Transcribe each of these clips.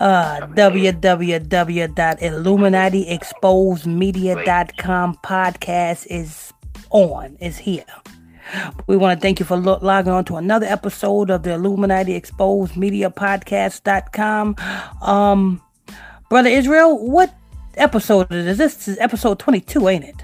uh, www.illuminatiexposedmedia.com podcast is on, is here. We want to thank you for lo- logging on to another episode of the Illuminati Exposed Media Podcast.com. Um, Brother Israel, what episode is this? This is episode 22, ain't it?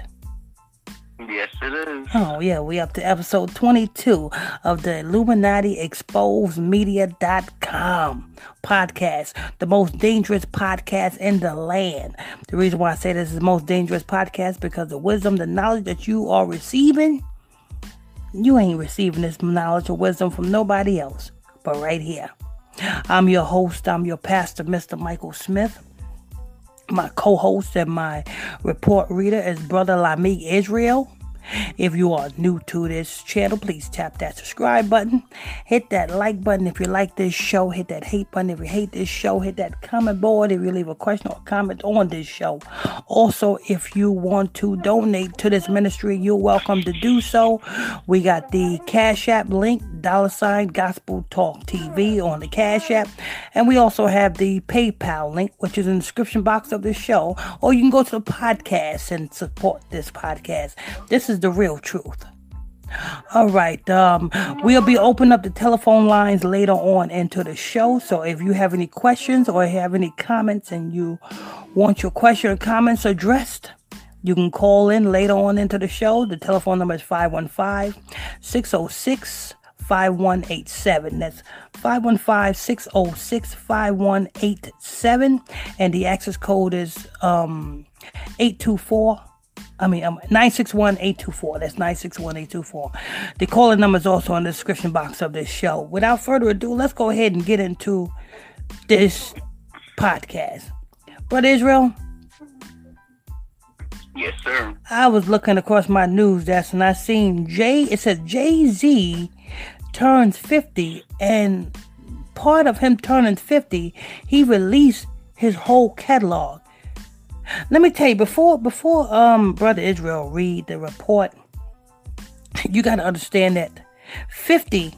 Yes, it is. Oh, yeah, we up to episode 22 of the Illuminati Exposed Media.com podcast, the most dangerous podcast in the land. The reason why I say this is the most dangerous podcast because the wisdom, the knowledge that you are receiving, you ain't receiving this knowledge or wisdom from nobody else, but right here. I'm your host, I'm your pastor, Mr. Michael Smith. My co host and my report reader is Brother Lamick Israel. If you are new to this channel, please tap that subscribe button. Hit that like button if you like this show. Hit that hate button if you hate this show. Hit that comment board if you leave a question or comment on this show. Also, if you want to donate to this ministry, you're welcome to do so. We got the Cash App link, dollar sign Gospel Talk TV on the Cash App. And we also have the PayPal link, which is in the description box of this show. Or you can go to the podcast and support this podcast. This is is the real truth. All right. Um, we'll be opening up the telephone lines later on into the show. So if you have any questions or have any comments and you want your question or comments addressed, you can call in later on into the show. The telephone number is 515 606 5187. That's 515 606 5187. And the access code is um, 824 I mean, um, 961-824. That's 961-824. The calling number is also in the description box of this show. Without further ado, let's go ahead and get into this podcast. Brother Israel? Yes, sir. I was looking across my news desk and I seen Jay, it says Jay-Z turns 50 and part of him turning 50, he released his whole catalog. Let me tell you before before um brother Israel read the report, you got to understand that 50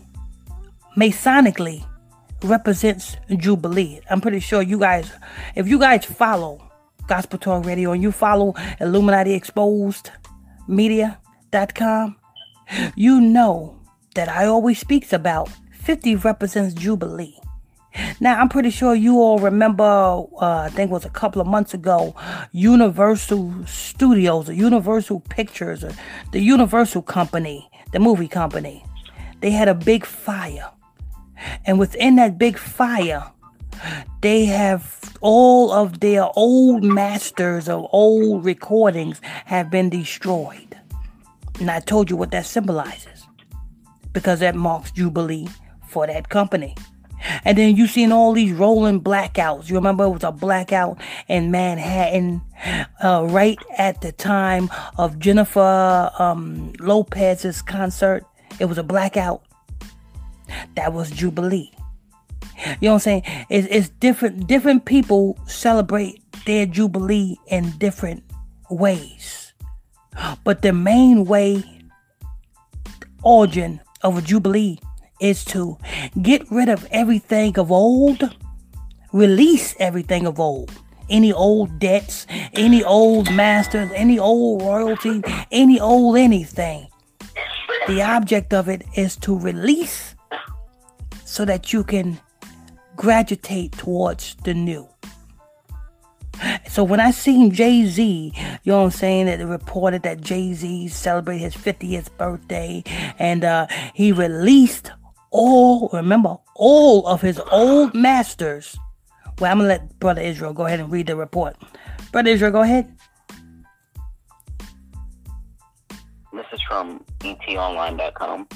masonically represents Jubilee. I'm pretty sure you guys if you guys follow Gospel Talk Radio and you follow Illuminati Exposed Media.com, you know that I always speaks about 50 represents Jubilee. Now, I'm pretty sure you all remember, uh, I think it was a couple of months ago, Universal Studios, or Universal Pictures, or the Universal Company, the movie company. They had a big fire. And within that big fire, they have all of their old masters of old recordings have been destroyed. And I told you what that symbolizes because that marks Jubilee for that company. And then you seen all these rolling blackouts. You remember it was a blackout in Manhattan uh, right at the time of Jennifer um, Lopez's concert. It was a blackout. That was Jubilee. You know what I'm saying? It's, it's different. Different people celebrate their Jubilee in different ways. But the main way, origin of a Jubilee is to get rid of everything of old, release everything of old. Any old debts, any old masters, any old royalty, any old anything. The object of it is to release so that you can graduate towards the new. So when I seen Jay Z, you know what I'm saying, that it reported that Jay Z celebrated his 50th birthday and uh, he released all, remember, all of his old masters. Well, I'm going to let Brother Israel go ahead and read the report. Brother Israel, go ahead. This is from etonline.com.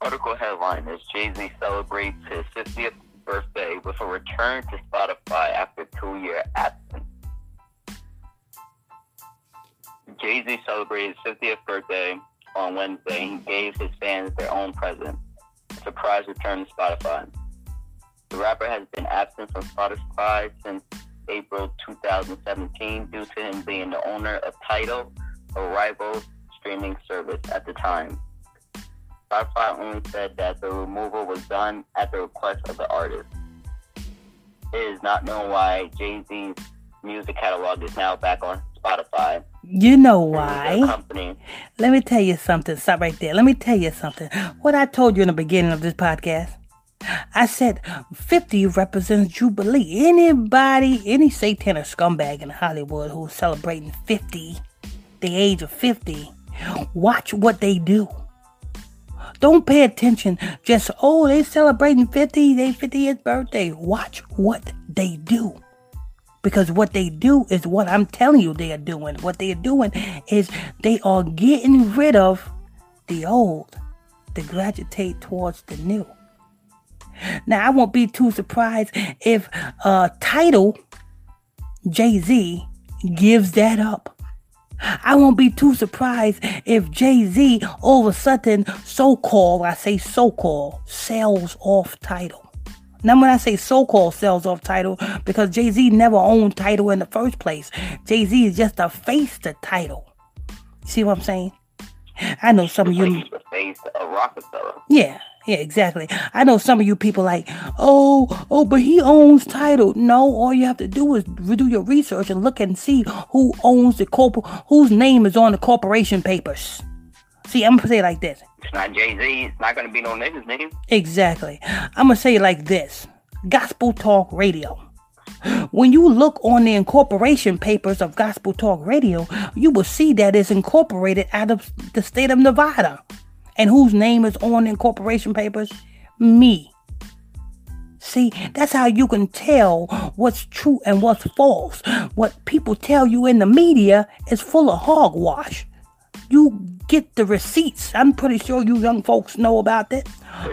Article headline is Jay Z celebrates his 50th birthday with a return to Spotify after two year absence. Jay Z celebrated his 50th birthday on Wednesday, he gave his fans their own present, a surprise return to Spotify. The rapper has been absent from Spotify since April 2017 due to him being the owner of Tidal, a rival streaming service at the time. Spotify only said that the removal was done at the request of the artist. It is not known why Jay Z's music catalog is now back on Spotify. You know why? Let me tell you something. Stop right there. Let me tell you something. What I told you in the beginning of this podcast. I said 50 represents Jubilee. Anybody, any satanic scumbag in Hollywood who's celebrating 50, the age of 50, watch what they do. Don't pay attention. Just, oh, they celebrating 50, they 50th birthday. Watch what they do. Because what they do is what I'm telling you they are doing. What they are doing is they are getting rid of the old to gravitate towards the new. Now, I won't be too surprised if uh, Tidal Jay Z gives that up. I won't be too surprised if Jay Z all of a sudden, so called, I say so called, sells off Tidal. Now, when I say so called sells off Tidal, because Jay Z never owned Tidal in the first place, Jay Z is just a face to Tidal. See what I'm saying? I know some of you. Face of Rockefeller. Yeah, yeah, exactly. I know some of you people like, oh, oh, but he owns Tidal. No, all you have to do is do your research and look and see who owns the corp, whose name is on the corporation papers. See, I'm gonna say it like this. It's not Jay Z. It's not gonna be no niggas, nigga. Exactly. I'm gonna say it like this. Gospel Talk Radio. When you look on the incorporation papers of Gospel Talk Radio, you will see that it's incorporated out of the state of Nevada. And whose name is on the incorporation papers? Me. See, that's how you can tell what's true and what's false. What people tell you in the media is full of hogwash. You get the receipts. I'm pretty sure you young folks know about that.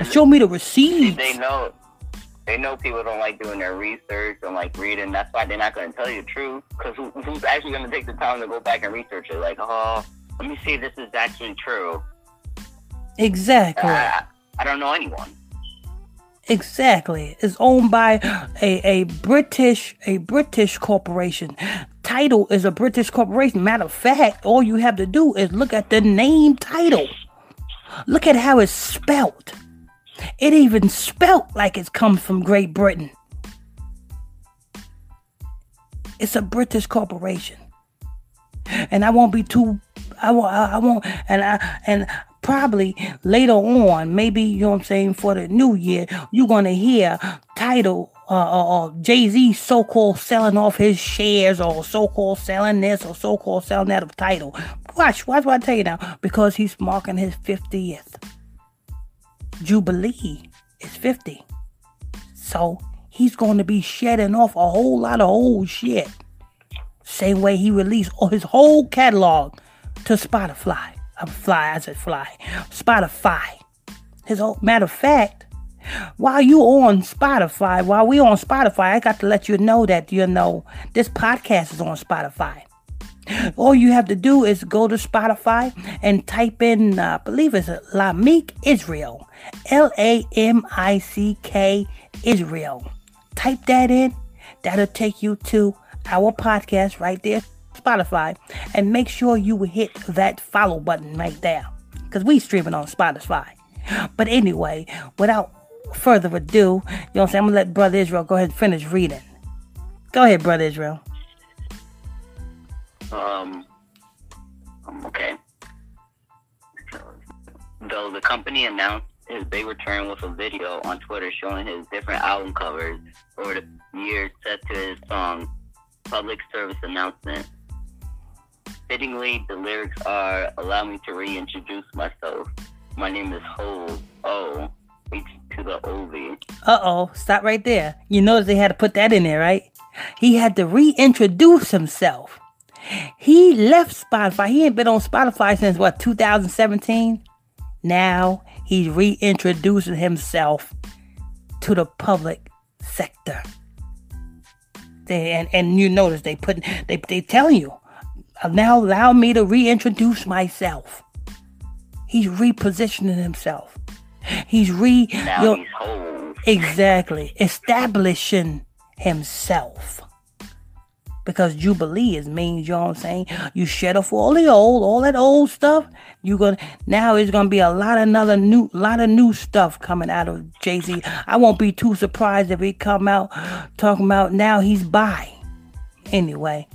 Show me the receipts. They know. They know people don't like doing their research and like reading. That's why they're not going to tell you the truth. Because who, who's actually going to take the time to go back and research it? Like, oh, let me see if this is actually true. Exactly. Uh, I don't know anyone. Exactly. It's owned by a, a British a British corporation. Tidal is a British corporation. Matter of fact, all you have to do is look at the name Tidal. Look at how it's spelt. It even spelt like it comes from Great Britain. It's a British corporation. And I won't be too I won't I won't and I and probably later on, maybe you know what I'm saying, for the new year, you're gonna hear Tidal uh, uh, uh Jay Z so called selling off his shares or so called selling this or so called selling that of Tidal. Watch, watch what I tell you now, because he's marking his 50th. Jubilee is 50. So he's going to be shedding off a whole lot of old shit. Same way he released all his whole catalog to Spotify. I'm fly, I said fly. Spotify. His whole matter of fact, while you on Spotify, while we on Spotify, I got to let you know that you know this podcast is on Spotify. All you have to do is go to Spotify and type in, uh, I believe it's Lamick Israel, L A M I C K Israel. Type that in. That'll take you to our podcast right there. Spotify and make sure you hit that follow button right there because we streaming on Spotify. But anyway, without further ado, you know what I'm saying? I'm gonna let Brother Israel go ahead and finish reading. Go ahead, Brother Israel. Um, um okay. Though the company announced his big return with a video on Twitter showing his different album covers over the years set to his song Public Service Announcement Fittingly, the lyrics are Allow me to reintroduce myself. My name is Ho O to the O V. Uh oh, stop right there. You notice they had to put that in there, right? He had to reintroduce himself. He left Spotify. He ain't been on Spotify since what, 2017? Now he's reintroducing himself to the public sector. They, and, and you notice they put they they tell you now allow me to reintroduce myself. He's repositioning himself. He's re. Now he's. Exactly. Establishing himself. Because Jubilee is means, you know what I'm saying? You shed off all the old, all that old stuff. You gonna now it's gonna be a lot of another new lot of new stuff coming out of Jay-Z. I won't be too surprised if he come out talking about now he's by. Anyway,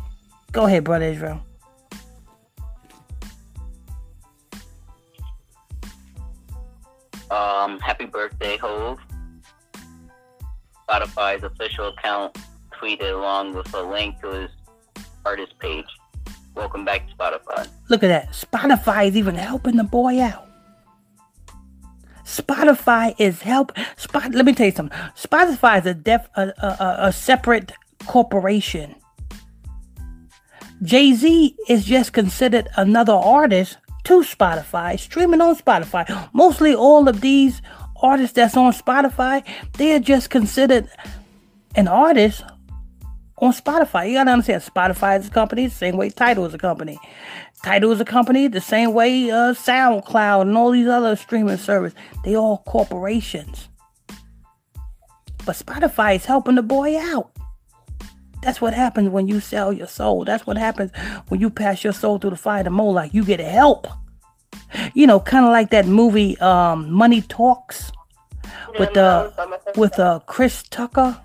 go ahead, brother Israel. Um, happy birthday, Hove. Spotify's official account tweeted along with a link to his artist page. Welcome back to Spotify. Look at that. Spotify is even helping the boy out. Spotify is help. Spot. Let me tell you something. Spotify is a def a, a, a separate corporation. Jay Z is just considered another artist to Spotify, streaming on Spotify. Mostly all of these artists that's on Spotify, they are just considered an artist on Spotify. You gotta understand, Spotify is a company the same way Tidal is a company. Tidal is a company the same way uh, SoundCloud and all these other streaming services. They all corporations. But Spotify is helping the boy out. That's what happens when you sell your soul. That's what happens when you pass your soul through the fire to Moloch. You get help. You know, kind of like that movie um, Money Talks with uh, with uh, Chris Tucker.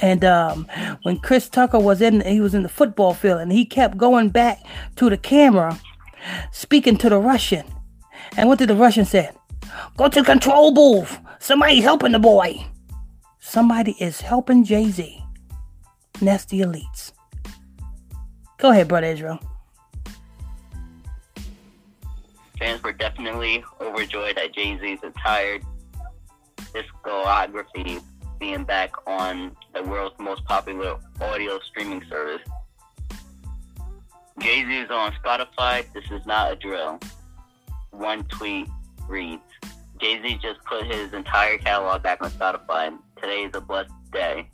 And um, when Chris Tucker was in, he was in the football field, and he kept going back to the camera, speaking to the Russian. And what did the Russian say? Go to control booth. Somebody's helping the boy. Somebody is helping Jay Z. And that's the elites. Go ahead, brother Israel. Fans were definitely overjoyed at Jay Z's entire discography being back on the world's most popular audio streaming service. Jay Z is on Spotify. This is not a drill. One tweet reads Jay Z just put his entire catalog back on Spotify. Today is a blessed day.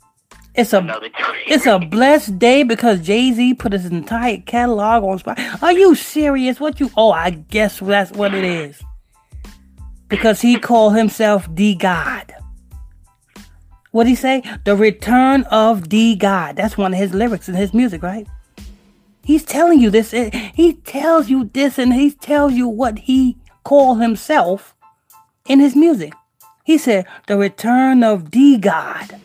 It's a it's a blessed day because Jay Z put his entire catalog on Spotify. Are you serious? What you? Oh, I guess that's what it is. Because he called himself the God. What he say? The return of the God. That's one of his lyrics in his music, right? He's telling you this. Eh, he tells you this, and he tells you what he called himself in his music. He said, "The return of the God."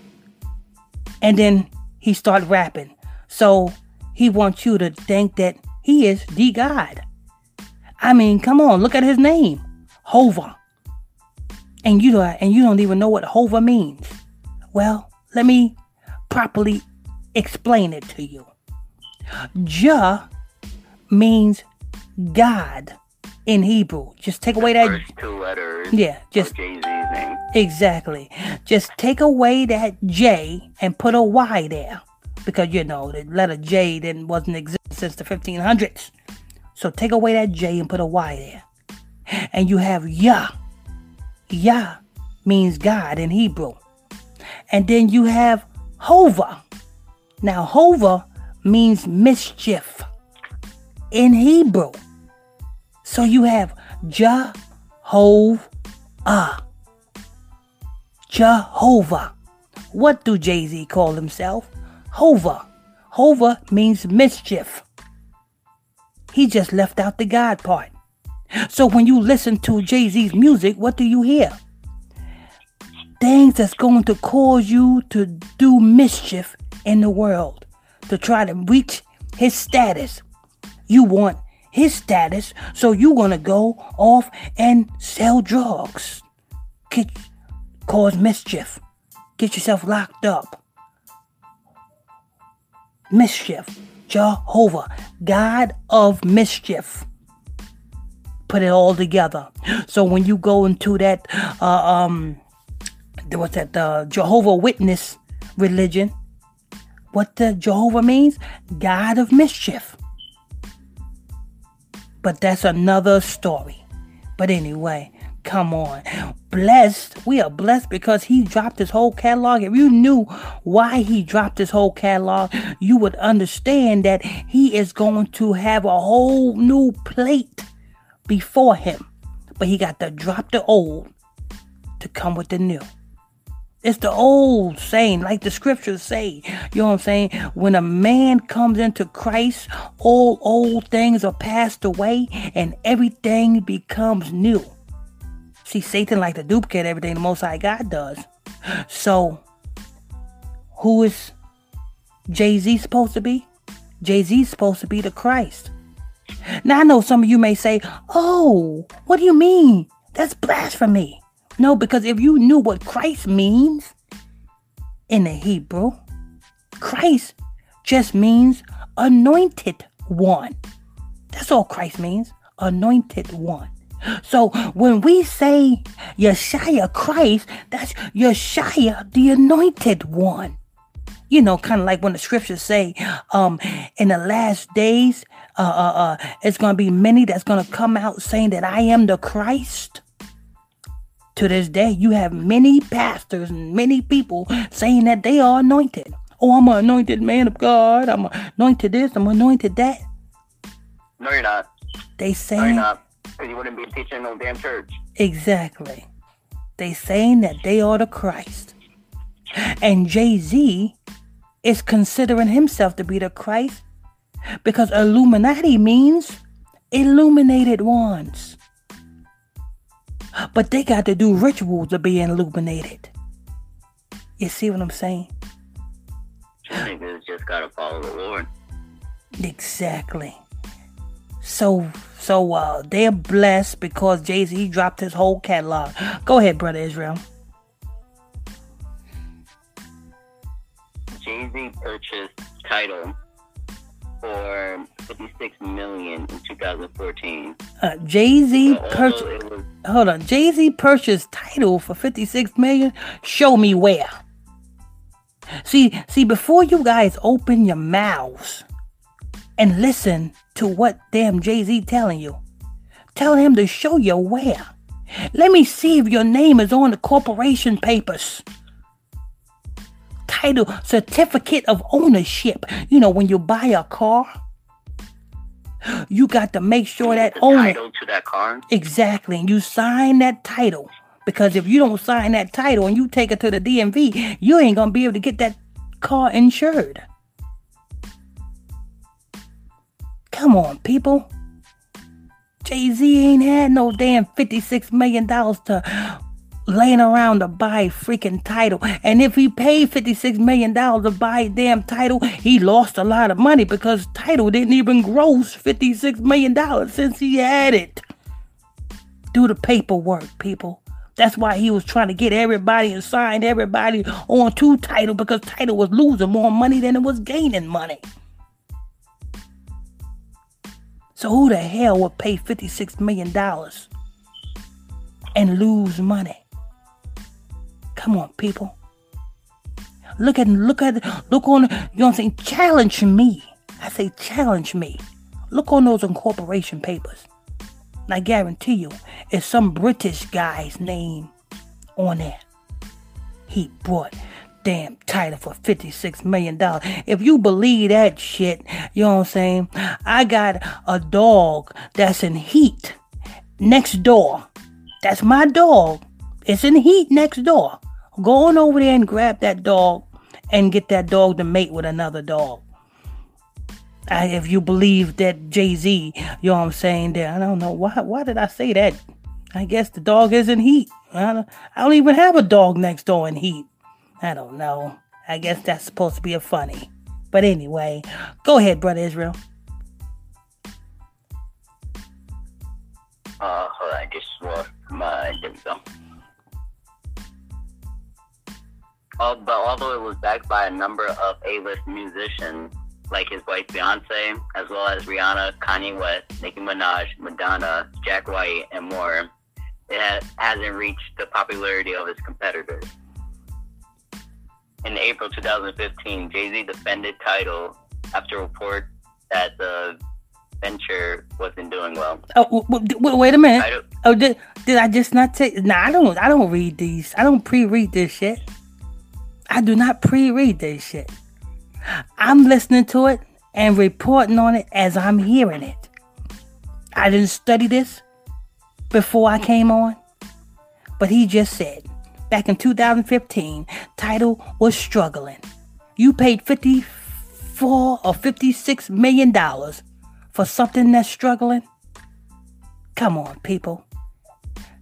And then he start rapping. So he wants you to think that he is the God. I mean, come on, look at his name. Hova. And you don't and you don't even know what Hova means. Well, let me properly explain it to you. Jah means God in Hebrew. Just take away that two letters. Yeah, just Exactly. Just take away that J and put a Y there. Because you know the letter J didn't wasn't exist since the 1500s. So take away that J and put a Y there. And you have Yah. Yah means God in Hebrew. And then you have Hova. Now Hova means mischief in Hebrew. So you have Jehovah. Jehovah. What do Jay Z call himself? Hova. Hova means mischief. He just left out the God part. So when you listen to Jay Z's music, what do you hear? Things that's going to cause you to do mischief in the world, to try to reach his status. You want his status, so you're going to go off and sell drugs. Get, cause mischief, get yourself locked up. Mischief, Jehovah, God of mischief. Put it all together. So when you go into that, uh, um, what's that, uh, Jehovah Witness religion, what the Jehovah means? God of mischief. But that's another story. But anyway, Come on. Blessed. We are blessed because he dropped his whole catalog. If you knew why he dropped his whole catalog, you would understand that he is going to have a whole new plate before him. But he got to drop the old to come with the new. It's the old saying, like the scriptures say. You know what I'm saying? When a man comes into Christ, all old things are passed away and everything becomes new. See, Satan like to duplicate everything the Most High God does. So, who is Jay Z supposed to be? Jay Z supposed to be the Christ. Now, I know some of you may say, Oh, what do you mean? That's blasphemy. No, because if you knew what Christ means in the Hebrew, Christ just means anointed one. That's all Christ means, anointed one. So when we say Yeshua Christ, that's Yeshua, the anointed one. You know, kind of like when the scriptures say, um, in the last days, uh, uh, uh, it's going to be many that's going to come out saying that I am the Christ to this day, you have many pastors and many people saying that they are anointed. Oh, I'm an anointed man of God. I'm anointed this. I'm anointed that. No, you're not. They say. No, you're not. Because you wouldn't be teaching no damn church. Exactly. They saying that they are the Christ. And Jay Z is considering himself to be the Christ because Illuminati means illuminated ones. But they got to do rituals to be illuminated. You see what I'm saying? Niggas just gotta follow the Lord. Exactly. So so uh they're blessed because Jay-Z dropped his whole catalog. Go ahead, brother Israel. Jay-Z purchased Tidal for 56 million in 2014. Uh, Jay-Z purchased Hold on. Jay-Z purchased Tidal for 56 million. Show me where. See, see before you guys open your mouths and listen to what damn Jay-Z telling you, tell him to show you where. Let me see if your name is on the corporation papers title certificate of ownership. You know, when you buy a car, you got to make sure that the owner title to that car. Exactly. And you sign that title. Because if you don't sign that title and you take it to the DMV, you ain't gonna be able to get that car insured. Come on, people. Jay Z ain't had no damn $56 million to laying around to buy freaking Tidal. And if he paid $56 million to buy a damn Tidal, he lost a lot of money because Tidal didn't even gross $56 million since he had it. Do the paperwork, people. That's why he was trying to get everybody and sign everybody on to Tidal because Tidal was losing more money than it was gaining money. So who the hell would pay $56 million and lose money? Come on, people. Look at look at look on you know what I'm saying? Challenge me. I say challenge me. Look on those incorporation papers. And I guarantee you, it's some British guy's name on there. He bought damn Tidal for $56 million. If you believe that shit, you know what I'm saying? I got a dog that's in heat next door. That's my dog. It's in heat next door. Go on over there and grab that dog and get that dog to mate with another dog. If you believe that Jay Z, you know what I'm saying there. I don't know why. Why did I say that? I guess the dog is in heat. I don't, I don't even have a dog next door in heat. I don't know. I guess that's supposed to be a funny. But anyway, go ahead, brother Israel. Uh, I just lost my. There but although it was backed by a number of A-list musicians, like his wife Beyonce, as well as Rihanna, Kanye West, Nicki Minaj, Madonna, Jack White, and more, it hasn't reached the popularity of its competitors. In April 2015, Jay-Z defended Tidal after report that the venture wasn't doing well. Oh, wait a minute. Oh, did, did I just not take? Nah, I don't. I don't read these. I don't pre-read this shit. I do not pre read this shit. I'm listening to it and reporting on it as I'm hearing it. I didn't study this before I came on, but he just said back in 2015, Tidal was struggling. You paid 54 or 56 million dollars for something that's struggling? Come on, people.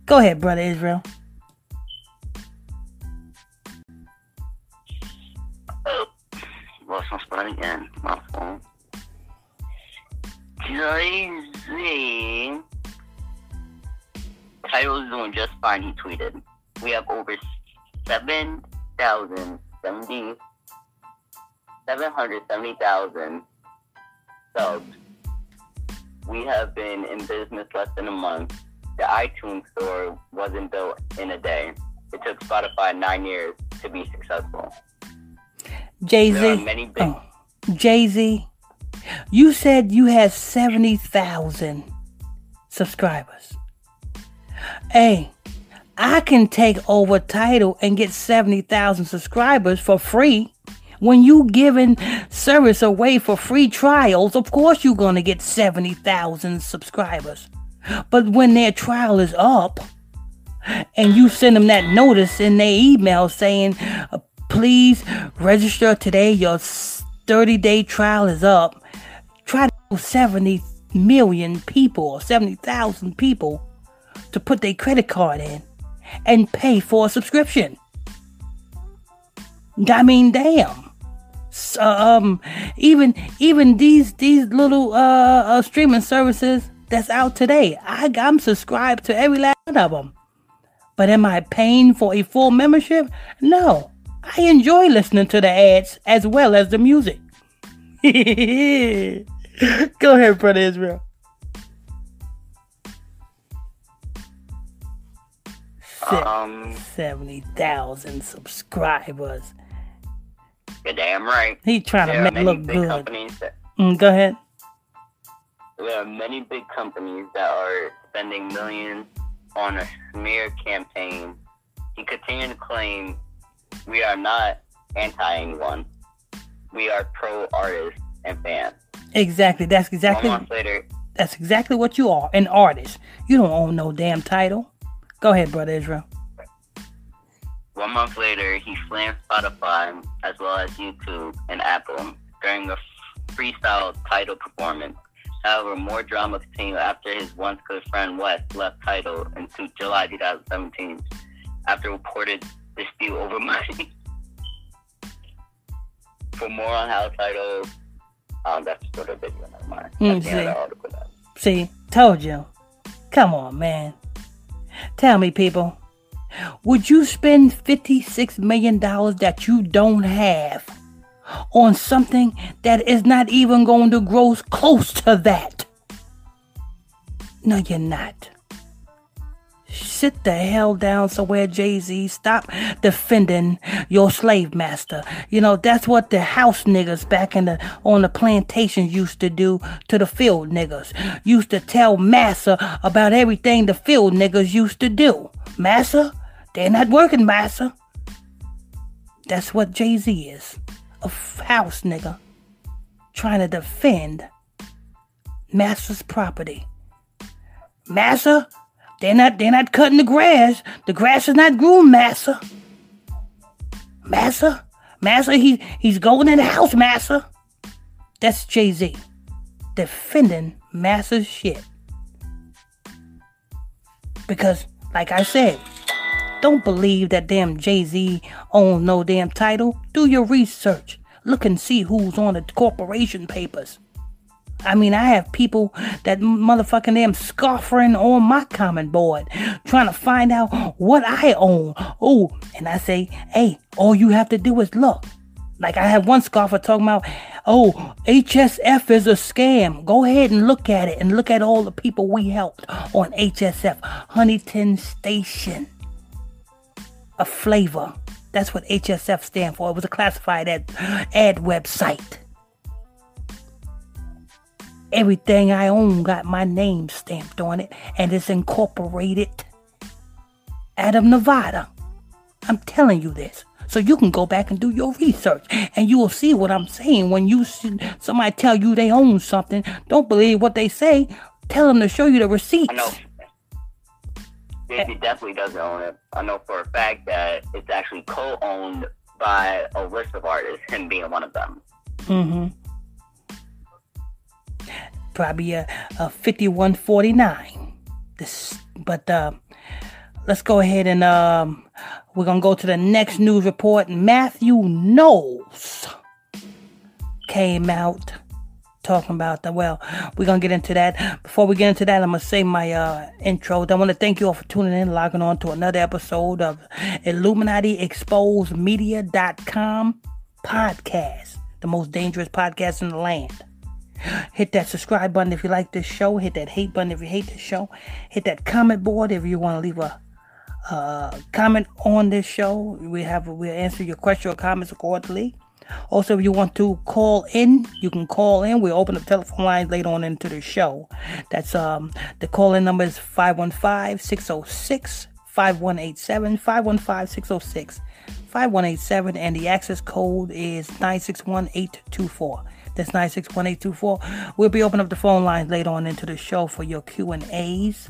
Go ahead, brother Israel. Spot again. My phone. Jay-Z. Tidal is doing just fine, he tweeted. We have over 7,070 770,000 subs. We have been in business less than a month. The iTunes store wasn't built in a day. It took Spotify nine years to be successful. Jay Z. Oh, Jay Z. You said you had 70,000 subscribers. Hey, I can take over Tidal and get 70,000 subscribers for free. When you giving service away for free trials, of course you're going to get 70,000 subscribers. But when their trial is up and you send them that notice in their email saying, please register today, your 30 day trial is up, try to 70 million people or 70,000 people to put their credit card in and pay for a subscription. I mean, damn. So, um, even even these these little uh, uh, streaming services that's out today, I I'm subscribed to every last one of them. But am I paying for a full membership? No. I enjoy listening to the ads as well as the music. Go ahead, brother Israel. Um, 70,000 subscribers. You're damn right. He trying there to make look good. That, mm, go ahead. There are many big companies that are spending millions on a smear campaign. He continued to claim we are not anti anyone. We are pro artists and fans. Exactly. That's exactly. One month later. That's exactly what you are, an artist. You don't own no damn Tidal. Go ahead, brother Israel. One month later, he slammed Spotify as well as YouTube and Apple during a freestyle Tidal performance. However, more drama continued after his once good friend West left Tidal in July 2017 after reported dispute over money. For more on how Tidal, um, that's sort of video, never mind. Mm, see, see, told you. Come on, man. Tell me, people, would you spend $56 million that you don't have on something that is not even going to grow close to that? No, you're not. Sit the hell down somewhere, Jay Z. Stop defending your slave master. You know that's what the house niggas back in the on the plantation used to do to the field niggas. Used to tell massa about everything the field niggas used to do. Massa, they're not working, massa. That's what Jay Z is, a house nigga trying to defend Massa's property. Massa, they're not they're not cutting the grass. The grass is not growing, Massa. Massa? Massa, he he's going in the house, Massa. That's Jay-Z. Defending Massa's shit. Because, like I said, don't believe that damn Jay-Z owns no damn Tidal. Do your research. Look and see who's on the corporation papers. I mean, I have people that motherfucking them scoffering on my comment board, trying to find out what I own. Oh, and I say, hey, all you have to do is look. Like I have one scoffer talking about, oh, HSF is a scam. Go ahead and look at it and look at all the people we helped on HSF, Huntington Station. A flavor. That's what HSF stand for. It was a classified ad, ad website. Everything I own got my name stamped on it and it's incorporated out of Nevada. I'm telling you this. So you can go back and do your research and you will see what I'm saying. When you see somebody tell you they own something, don't believe what they say. Tell them to show you the receipts. I know. Definitely doesn't own it. I know for a fact that it's actually co-owned by a list of artists, him being one of them. Mm-hmm. Probably a, a 5149. This, but uh, let's go ahead and um, we're gonna go to the next news report. Matthew Knowles came out talking about that. Well, we're gonna get into that. Before we get into that, I'm gonna say my uh, intro. I want to thank you all for tuning in, logging on to another episode of Illuminati Exposed Media.com podcast, the most dangerous podcast in the land. Hit that subscribe button if you like this show. Hit that hate button if you hate this show. Hit that comment board if you want to leave a uh, comment on this show. We have we'll answer your question or comments accordingly. Also, if you want to call in, you can call in. We'll open up telephone lines later on into the show. That's um the call in number is 515-606-5187, 515-606-5187, and the access code is 961824 that's 961824 we'll be opening up the phone lines later on into the show for your q and a's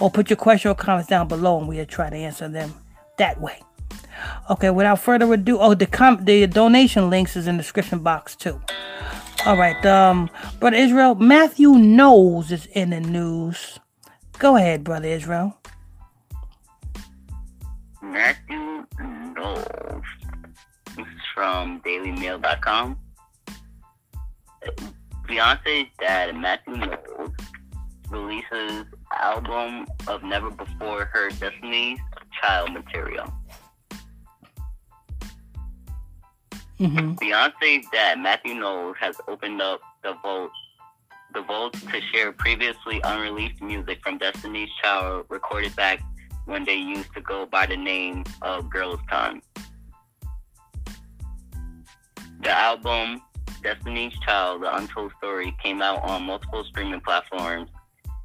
or put your question or comments down below and we'll try to answer them that way Okay, without further ado, oh, the com- the donation links is in the description box too. All right, um, brother Israel, Matthew Knowles is in the news. Go ahead, brother Israel. Matthew Knowles. This is from DailyMail.com. Beyonce's dad, Matthew Knowles, releases album of never before heard Destiny's Child material. Mm-hmm. Beyonce's dad, Matthew Knowles, has opened up the vote the votes to share previously unreleased music from Destiny's Child recorded back when they used to go by the name of Girls Tyme. The album Destiny's Child, The Untold Story came out on multiple streaming platforms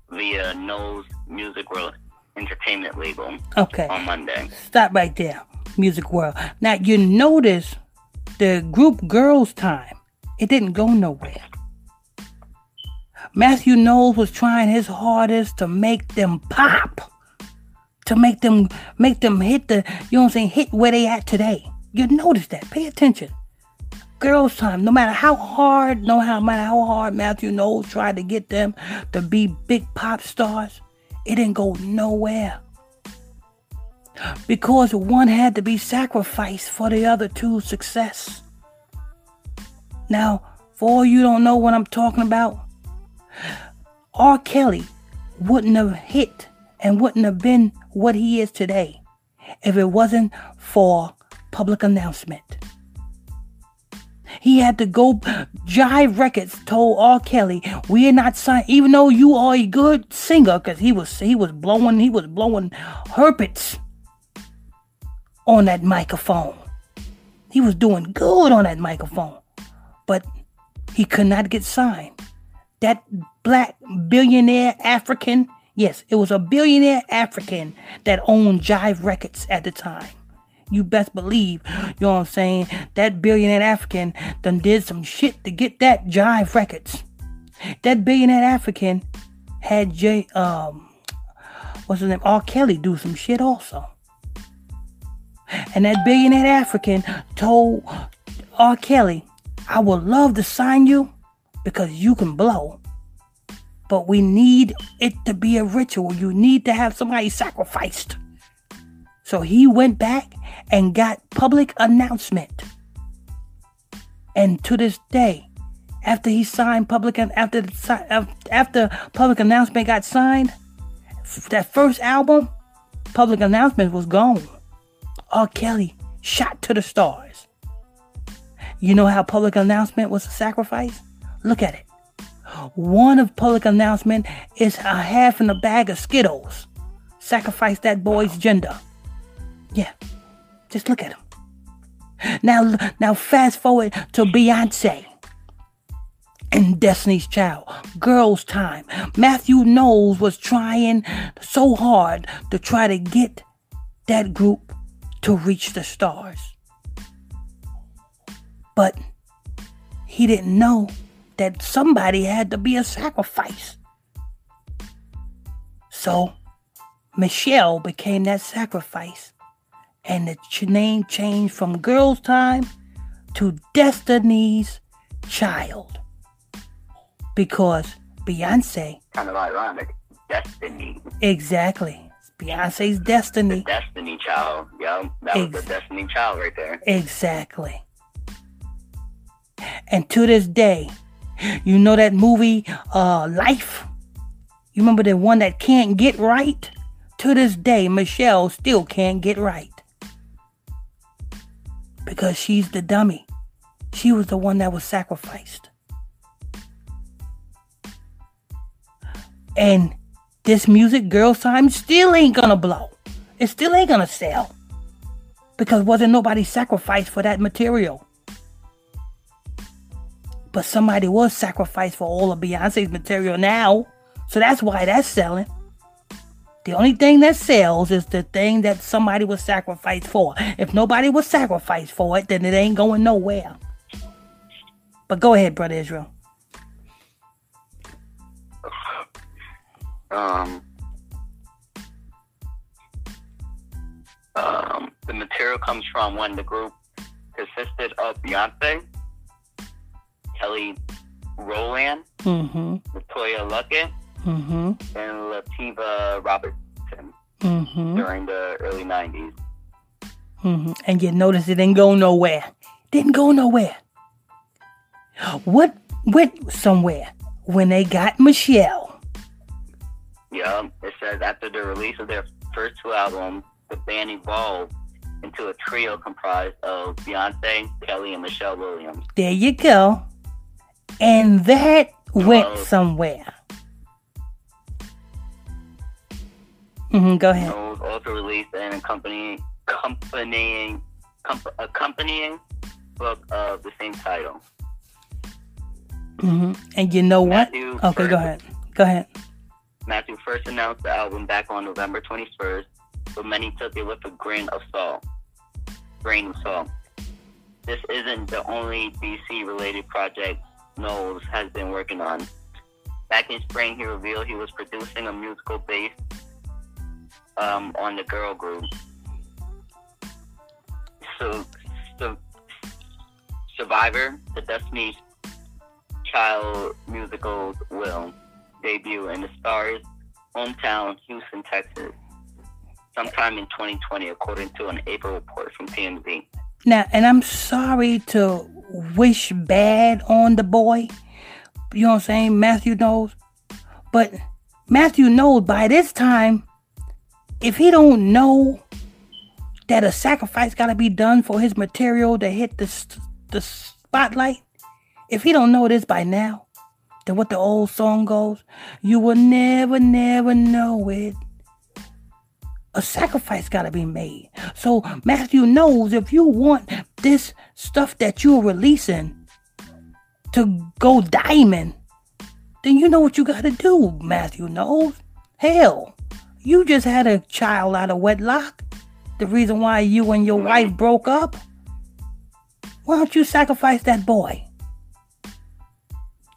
via Knowles Music World Entertainment label Okay. on Monday. Stop right there, Music World. Now you notice the group Girls Tyme. It didn't go nowhere. Matthew Knowles was trying his hardest to make them pop. To make them make them hit the you know what I'm saying, hit where they at today. You notice that. Pay attention. Girls Tyme, no matter how hard, no matter how hard Matthew Knowles tried to get them to be big pop stars, it didn't go nowhere because one had to be sacrificed for the other two's success. Now, for all you don't know what I'm talking about, R. Kelly wouldn't have hit and wouldn't have been what he is today if it wasn't for public announcement. He had to go. Jive Records told R. Kelly, "We are not signed, even though you are a good singer, because he was he was blowing he was blowing herpets on that microphone. He was doing good on that microphone, but he could not get signed. That black billionaire African, yes, it was a billionaire African that owned Jive Records at the time. You best believe, you know what I'm saying? That billionaire African done did some shit to get that Jive Records. That billionaire African had J um what's his name? R. Kelly do some shit also. And that billionaire African told R. Kelly, I would love to sign you because you can blow. But we need it to be a ritual. You need to have somebody sacrificed. So he went back and got public announcement. And to this day, after he signed public after the, after public announcement got signed, that first album, public announcement was gone. R. Kelly shot to the stars. You know how public announcement was a sacrifice? Look at it. One of public announcement is a half in a bag of Skittles. Sacrifice that boy's gender. Yeah, just look at him. Now, now fast forward to Beyonce and Destiny's Child, Girls Tyme. Matthew Knowles was trying so hard to try to get that group to reach the stars. But he didn't know that somebody had to be a sacrifice. So Michelle became that sacrifice, and the name changed from Girls Tyme to Destiny's Child because Beyonce. Kind of ironic. Destiny. Exactly. Beyonce's Destiny. The Destiny Child. Yeah, that was Ex- the Destiny Child right there. Exactly. And to this day, you know that movie, uh, Life? You remember the one that can't get right? To this day, Michelle still can't get right. Because she's the dummy. She was the one that was sacrificed. And this music, Girls Tyme, still ain't gonna blow. It still ain't gonna sell. Because wasn't nobody sacrificed for that material. But somebody was sacrificed for all of Beyonce's material now. So that's why that's selling. The only thing that sells is the thing that somebody was sacrificed for. If nobody was sacrificed for it, then it ain't going nowhere. But go ahead, Brother Israel. Um, um, the material comes from when the group consisted of Beyonce, Kelly Rowland, mm-hmm. LeToya Luckett, mm-hmm. and LaTavia Robertson mm-hmm. during the early 90s. Mm-hmm. And you notice it didn't go nowhere. Didn't go nowhere. What went somewhere when they got Michelle? Yeah, it says after the release of their first two albums, the band evolved into a trio comprised of Beyonce, Kelly, and Michelle Williams. There you go. And that went somewhere. Mm-hmm, go ahead. Knowles also released an accompanying, accompanying, accompanying book of the same title. Mm-hmm. And you know what? Matthew okay, first, go ahead. Go ahead. Matthew first announced the album back on November 21st, but many took it with a grain of salt. Grain of salt. This isn't the only DC related project Knowles has been working on. Back in spring, he revealed he was producing a musical based um, on the girl group. So, so Survivor, the Destiny's Child musicals will debut in the Star's hometown, Houston, Texas, sometime in 2020, according to an April report from TMZ. Now, and I'm sorry to wish bad on the boy. You know what I'm saying? Matthew Knowles. But Matthew Knowles by this time, if he don't know that a sacrifice got to be done for his material to hit the, the spotlight, if he don't know this by now, then what the old song goes, you will never, never know it. A sacrifice got to be made. So Matthew Knowles if you want this stuff that you're releasing to go diamond, then you know what you got to do, Matthew Knowles. Hell, you just had a child out of wedlock. The reason why you and your wife broke up. Why don't you sacrifice that boy?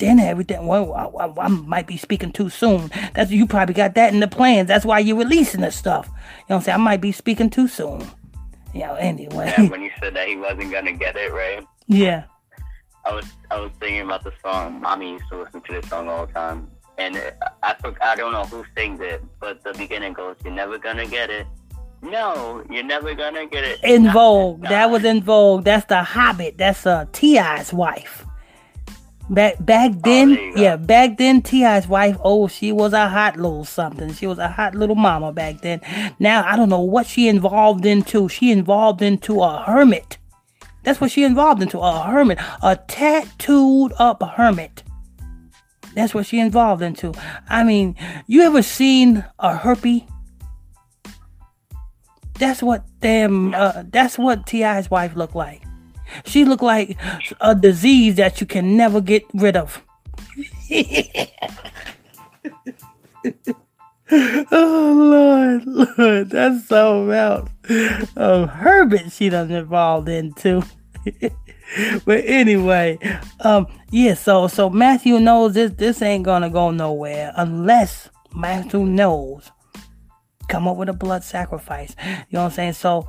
then everything. Well, I, I, I, might be speaking too soon. That's you probably got that in the plans. That's why you're releasing this stuff. You know what I'm saying? I might be speaking too soon. You know, anyway. Yeah, when you said that he wasn't gonna get it, right? Yeah. I was I was thinking about the song. Mommy used to listen to this song all the time, and it, I I don't know who sings it, but the beginning goes, "You're never gonna get it." No, you're never gonna get it. En Vogue. That was En Vogue. That's the Hobbit. That's uh T.I.'s wife. Back back oh, then, oh, yeah, back then T.I.'s wife, oh, she was a hot little something. She was a hot little mama back then. Now I don't know what she involved into. She involved into a hermit. That's what she involved into. A hermit. A tattooed up hermit. That's what she involved into. I mean, you ever seen a herpy? That's what them uh, that's what T.I.'s wife looked like. She looked like a disease that you can never get rid of. oh Lord, Lord, that's so about of Herbert she done involved in too. but anyway, um, yeah, so so Matthew Knowles this this ain't gonna go nowhere unless Matthew Knowles come up with a blood sacrifice. You know what I'm saying? So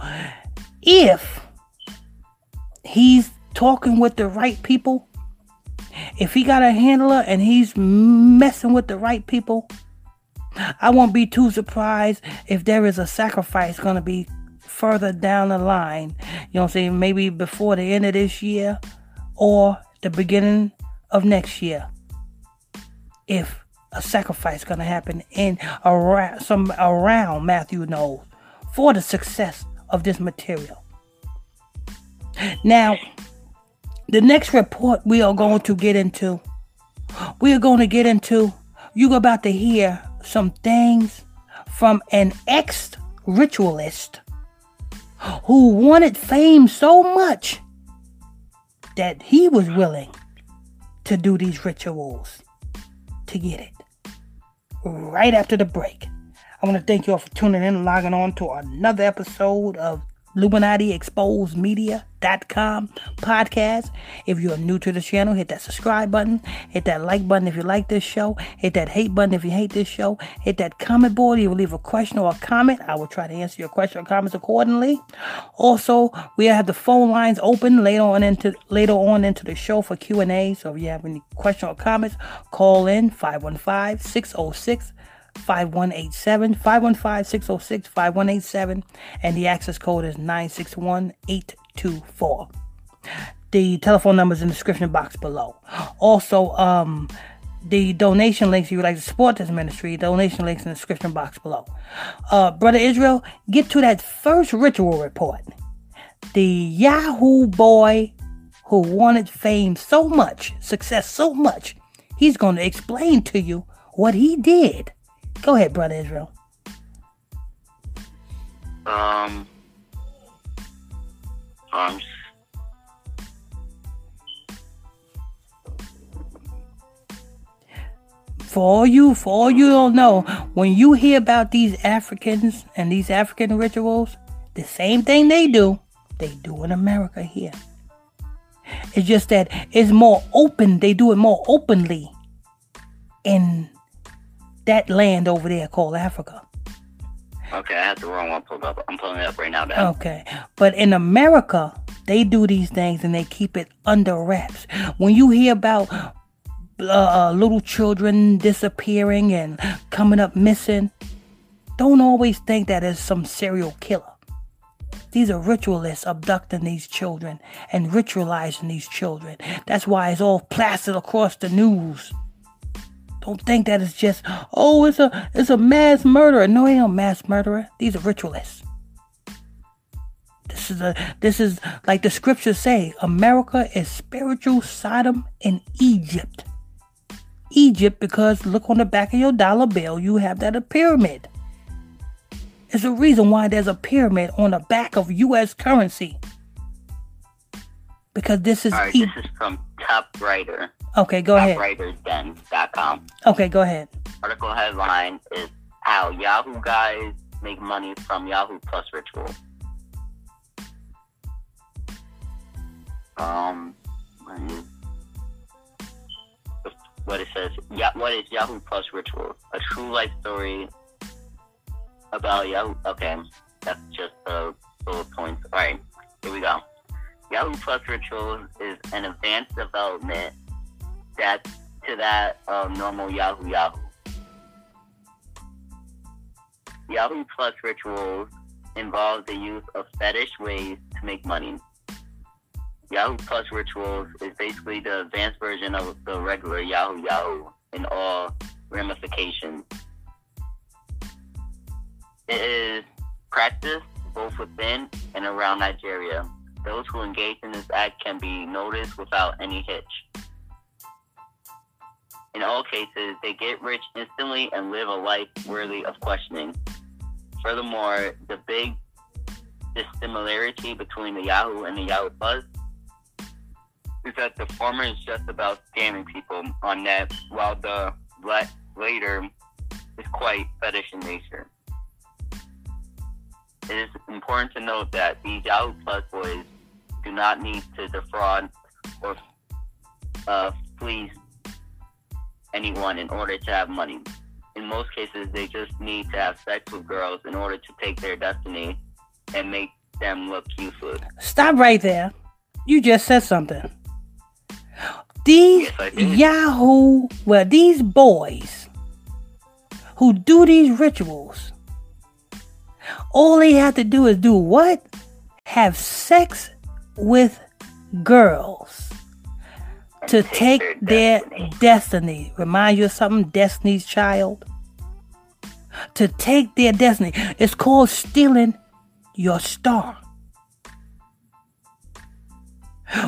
if he's talking with the right people, if he got a handler and he's messing with the right people, I won't be too surprised if there is a sacrifice to be further down the line. You know what I'm saying? Maybe before the end of this year or the beginning of next year. If a sacrifice going to happen in around some around Matthew Knowles for the success of this material. Now, the next report we are going to get into, we are going to get into, you're about to hear some things from an ex ritualist who wanted fame so much that he was willing to do these rituals to get it. Right after the break. I want to thank you all for tuning in and logging on to another episode of Illuminati Exposed Media.com podcast. If you're new to the channel, hit that subscribe button, hit that like button if you like this show, hit that hate button if you hate this show, hit that comment board. You will leave a question or a comment. I will try to answer your question or comments accordingly. Also, we have the phone lines open later on into later on into the show for Q and A. So if you have any question or comments, call in 515 606 5187 515 606 5187 and the access code is 961 824. The telephone number is in the description box below. Also, um, the donation links if you would like to support this ministry, donation links in the description box below. Uh, Brother Israel, get to that first ritual report. The Yahoo boy who wanted fame so much, success so much, he's going to explain to you what he did Go ahead, brother Israel. Um, um, for all you, for all you don't know, when you hear about these Africans and these African rituals, the same thing they do, they do in America here. It's just that it's more open. They do it more openly in that land over there called Africa. Okay, I have the wrong one pulled up. I'm pulling it up right now. Okay, but in America, they do these things and they keep it under wraps. When you hear about uh, uh, little children disappearing and coming up missing, don't always think that is some serial killer. These are ritualists abducting these children and ritualizing these children. That's why it's all plastered across the news. Don't think that it's just, oh, it's a it's a mass murderer. No, ain't no mass murderer. These are ritualists. This is a this is like the scriptures say, America is spiritual Sodom and Egypt. Egypt, because look on the back of your dollar bill, you have that a pyramid. It's a reason why there's a pyramid on the back of US currency. Because this is All right, e- this is from Top Writer. Okay, go ahead. WritersDen.com. Okay, go ahead. Article headline is How Yahoo Guys Make Money from Yahoo Plus Ritual. Um, what it says, yeah, what is Yahoo Plus Ritual? A true life story about Yahoo. Okay, that's just the bullet points. All right, here we go. Yahoo Plus Ritual is an advanced development that to that of normal Yahoo Yahoo. Yahoo Plus rituals involve the use of fetish ways to make money. Yahoo Plus rituals is basically the advanced version of the regular Yahoo Yahoo in all ramifications. It is practiced both within and around Nigeria. Those who engage in this act can be noticed without any hitch. In all cases, they get rich instantly and live a life worthy of questioning. Furthermore, the big dissimilarity between the Yahoo and the Yahoo Plus is that the former is just about scamming people on net, while the later is quite fetish in nature. It is important to note that these Yahoo Plus boys do not need to defraud or uh, fleece anyone in order to have money. In most cases, they just need to have sex with girls in order to take their destiny and make them look useless. Stop right there. You just said something. These Yes, Yahoo, well, these boys who do these rituals, all they have to do is do what? Have sex with girls to take their destiny. Remind you of something, Destiny's Child? To take their destiny. It's called stealing your star.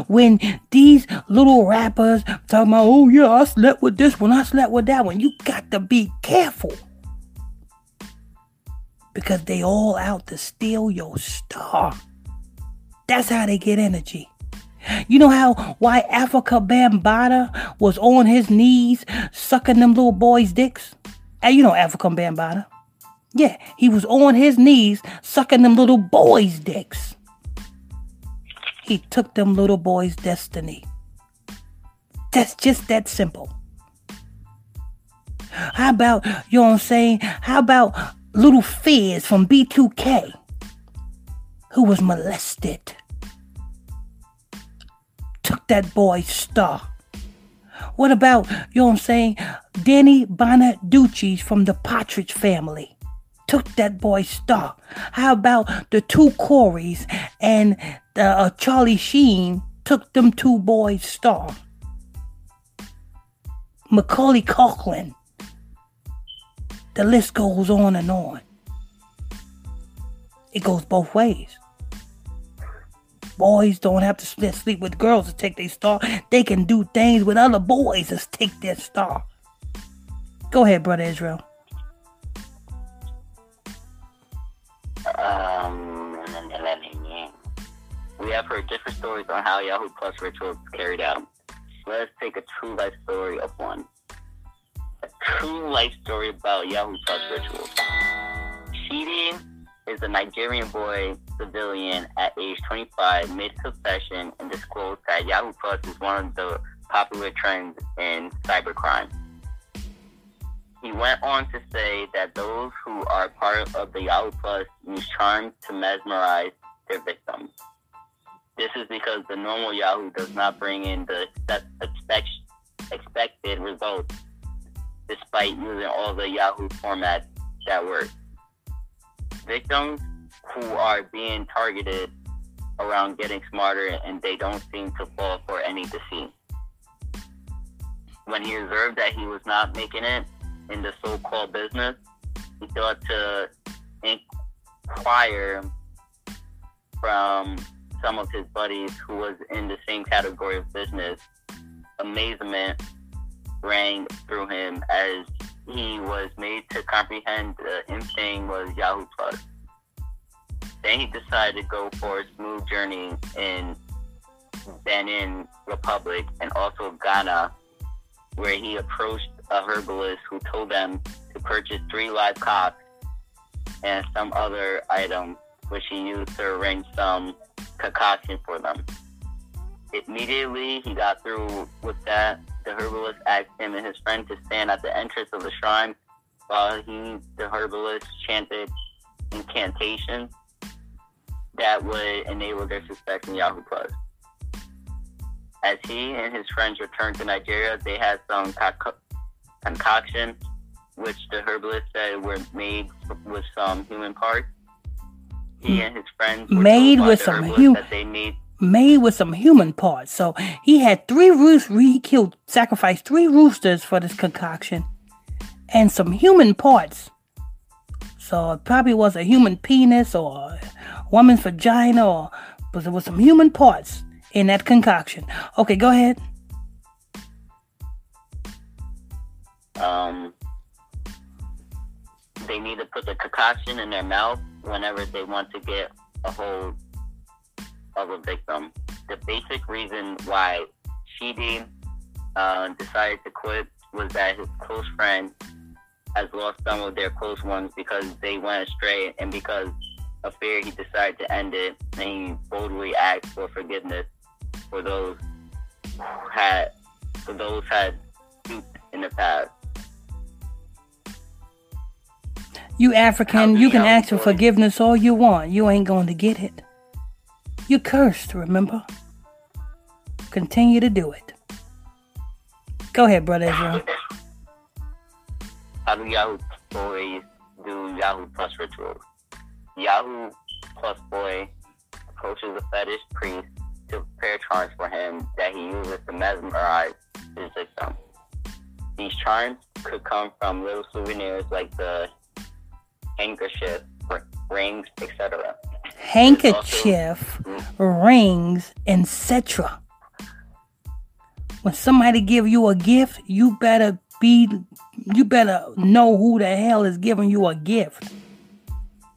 When these little rappers talking about, oh yeah, I slept with this one, I slept with that one, you got to be careful. Because they all out to steal your star. That's how they get energy. You know how why Afrika Bambaataa was on his knees sucking them little boys' dicks? Hey, you know Afrika Bambaataa. Yeah, he was on his knees sucking them little boys' dicks. He took them little boys' destiny. That's just that simple. How about, you know what I'm saying? How about little Fizz from B2K who was molested? Took that boy's star. What about, you know what I'm saying? Danny Bonaduce from the Partridge family. Took that boy's star. How about the two Coreys and uh, uh, Charlie Sheen took them two boys' star? Macaulay Culkin. The list goes on and on. It goes both ways. Boys don't have to sleep with girls to take their star. They can do things with other boys to take their star. Go ahead, brother Israel. Um, we have heard different stories on how Yahoo Plus rituals carried out. Let's take a true life story of one. A true life story about Yahoo Plus rituals. Shidi is a Nigerian boy civilian at age 25 made confession and disclosed that Yahoo Plus is one of the popular trends in cybercrime. He went on to say that those who are part of the Yahoo Plus use charms to mesmerize their victims. This is because the normal Yahoo does not bring in the expect, expected results, despite using all the Yahoo formats that work. Victims who are being targeted around getting smarter and they don't seem to fall for any deceit. When he observed that he was not making it in the so-called business, he thought to inquire from some of his buddies who was in the same category of business. Amazement rang through him as he was made to comprehend the insane was Yahoo Plus. Then he decided to go for a smooth journey in Benin Republic and also Ghana, where he approached a herbalist who told them to purchase three live cocks and some other items, which he used to arrange some concoction for them. Immediately, he got through with that. The herbalist asked him and his friend to stand at the entrance of the shrine while he, the herbalist, chanted incantations that would enable their success in Yahoo Plus. As he and his friends returned to Nigeria, they had some conco- concoction, which the herbalist said were made with some human parts. He hmm. and his friends were Made with some herbalist hu- that they made Made with some human parts. So he had three roosters. He killed, sacrificed three roosters for this concoction, and some human parts. So it probably was a human penis or a woman's vagina, or but there was some human parts in that concoction. Okay, go ahead. um, they need to put the concoction in their mouth whenever they want to get a hold of a victim. The basic reason why Shidi uh, decided to quit was that his close friend has lost some of their close ones because they went astray and because of fear he decided to end it and he boldly asked for forgiveness for those who had for those had duped in the past. You African, you can ask for forgiveness all you want. You ain't going to get it. You're cursed, remember? Continue to do it. Go ahead, brother Israel. Boys do Yahoo Plus rituals? Yahoo Plus boy approaches a fetish priest to prepare charms for him that he uses to mesmerize his victim. These charms could come from little souvenirs like the handkerchief, rings, etc. Handkerchief, rings, etc. When somebody give you a gift, you better be you better know who the hell is giving you a gift.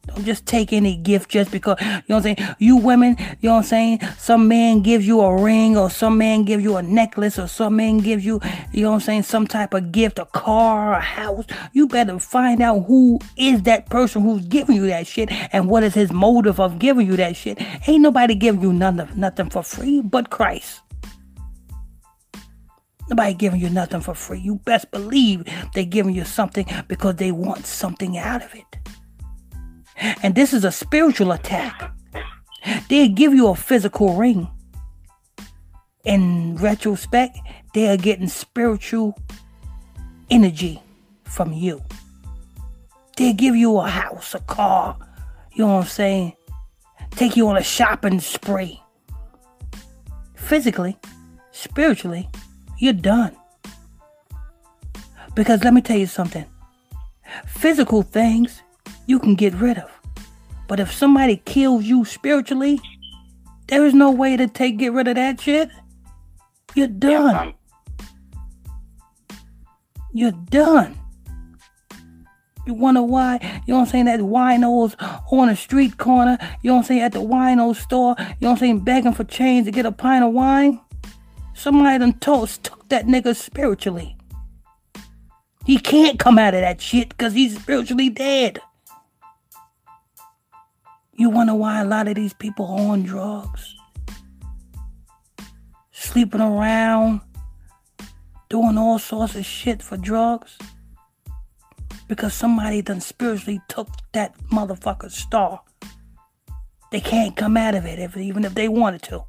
Don't just take any gift just because, you know what I'm saying? You women, you know what I'm saying? Some man gives you a ring or some man gives you a necklace or some man gives you, you know what I'm saying, some type of gift, a car, a house. You better find out who is that person who's giving you that shit and what is his motive of giving you that shit. Ain't nobody giving you nothing, nothing for free but Christ. Nobody giving you nothing for free. You best believe they're giving you something because they want something out of it. And this is a spiritual attack. They'll give you a physical ring. In retrospect, they are getting spiritual energy from you. They'll give you a house, a car, you know what I'm saying? Take you on a shopping spree. Physically, spiritually, you're done. Because let me tell you something physical things you can get rid of. But if somebody kills you spiritually, there is no way to take get rid of that shit. You're done. You're done. You wonder why, you know what I'm saying, that winos on a street corner, you know what I'm saying, at the wino store, you know what I'm saying, begging for change to get a pint of wine? Somebody done toast took that nigga spiritually. He can't come out of that shit because he's spiritually dead. You wonder why a lot of these people are on drugs? Sleeping around, doing all sorts of shit for drugs? Because somebody done spiritually took that motherfucker's star. They can't come out of it if, even if they wanted to.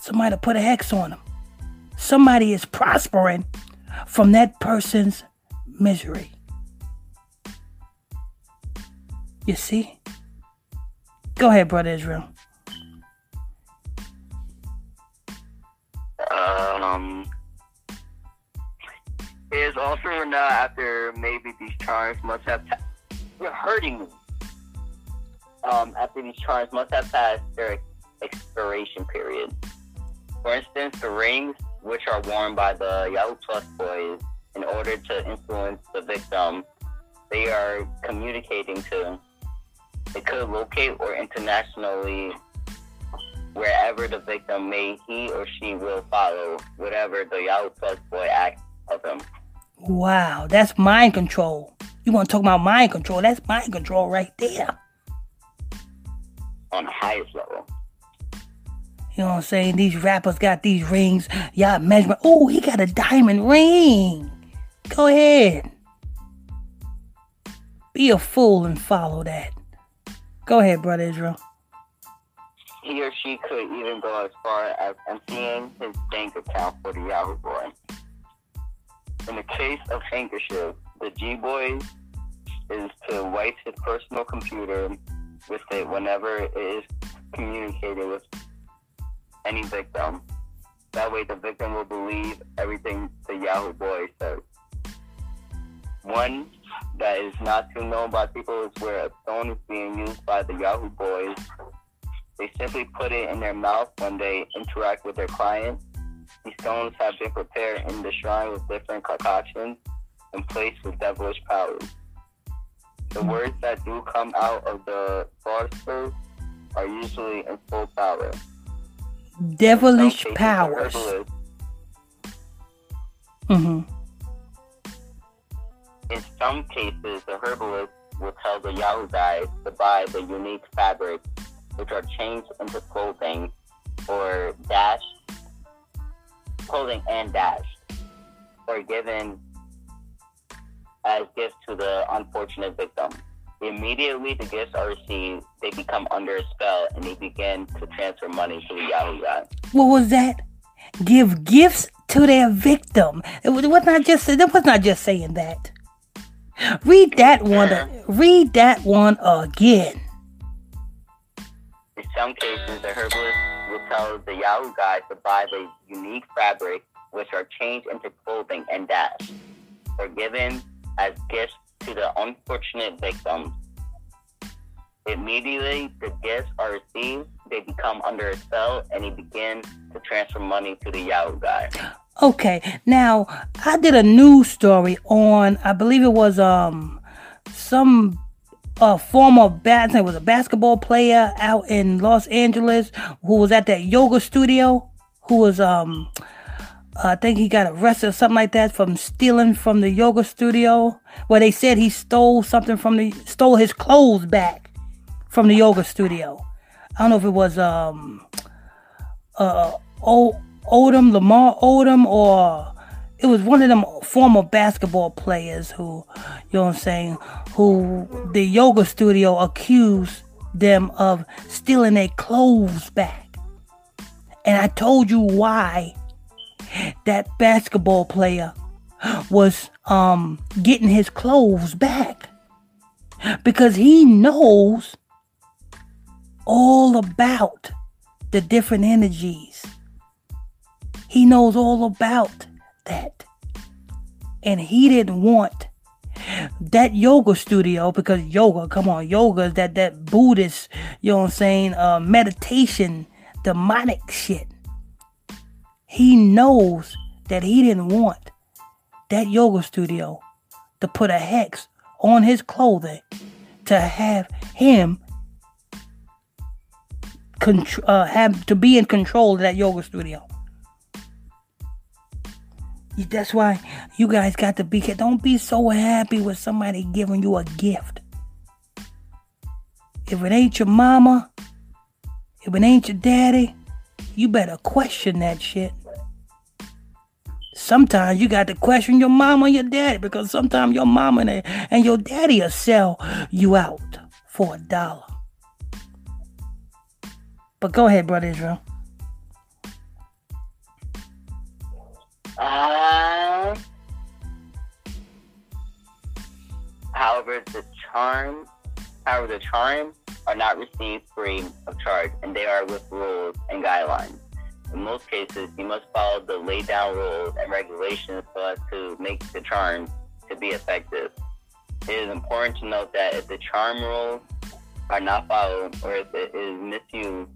Somebody put a hex on them. Somebody is prospering from that person's misery. You see? Go ahead, Brother Israel. Um, is also or not after maybe these charms must have. Ta- You're hurting me. Um, after these charms must have passed their expiration period. For instance, the rings, which are worn by the Yahoo Plus boys in order to influence the victim, they are communicating to it could locate or internationally wherever the victim may, he or she will follow whatever the Yahoo Plus boy asks of him. Wow, that's mind control. You want to talk about mind control? That's mind control right there. On the highest level. You know what I'm saying? These rappers got these rings. Y'all measure. Oh, he got a diamond ring. Go ahead. Be a fool and follow that. Go ahead, brother Israel. He or she could even go as far as emptying his bank account for the Yahoo boy. In the case of handkerchief, the G boy is to wipe his personal computer with it whenever it is communicated with any victim. That way, the victim will believe everything the Yahoo boy says. One that is not too known by people is where a stone is being used by the Yahoo boys. They simply put it in their mouth when they interact with their clients. These stones have been prepared in the shrine with different concoctions and placed with devilish powers. The words that do come out of the fraudsters are usually in full power. Devilish powers. Mm-hmm. In some cases, the herbalist will tell the Yahoo guys to buy the unique fabrics, which are changed into clothing or dashed, clothing and dashed, or given as gifts to the unfortunate victim. Immediately, the gifts are received, they become under a spell and they begin to transfer money to the Yahoo guy. What was that? Give gifts to their victim. It was not just it was not just saying that. Read that one. Read that one again. In some cases, the herbalist will tell the Yahoo guy to buy the unique fabric, which are changed into clothing and dashed, or given as gifts to the unfortunate victims. Immediately, the gifts are received, they become under a spell, and he begins to transfer money to the Yahoo guy. Okay, now I did a news story on, I believe it was um some a former bat, it was a basketball player out in Los Angeles who was at that yoga studio, who was um I think he got arrested or something like that from stealing from the yoga studio. Where they said he stole something from the stole his clothes back from the yoga studio. I don't know if it was um uh o- Odom Lamar Odom or it was one of them former basketball players who you know what I'm saying who the yoga studio accused them of stealing their clothes back. And I told you why that basketball player was um, getting his clothes back because he knows all about the different energies. He knows all about that. And he didn't want that yoga studio because yoga, come on, yoga is that that Buddhist, you know what I'm saying, uh, meditation, demonic shit. He knows that he didn't want that yoga studio to put a hex on his clothing to have him contr- uh, have to be in control of that yoga studio. That's why you guys got to be. Don't be so happy with somebody giving you a gift. If it ain't your mama, if it ain't your daddy, you better question that shit sometimes you got to question your mama and your daddy because sometimes your mama and, and your daddy will sell you out for a dollar. But go ahead, brother Israel. Uh, however, the charm, however, the charm are not received free of charge, and they are with rules and guidelines in most cases, you must follow the laid down rules and regulations so as to make the charm to be effective. It is important to note that if the charm rules are not followed or if it is misused,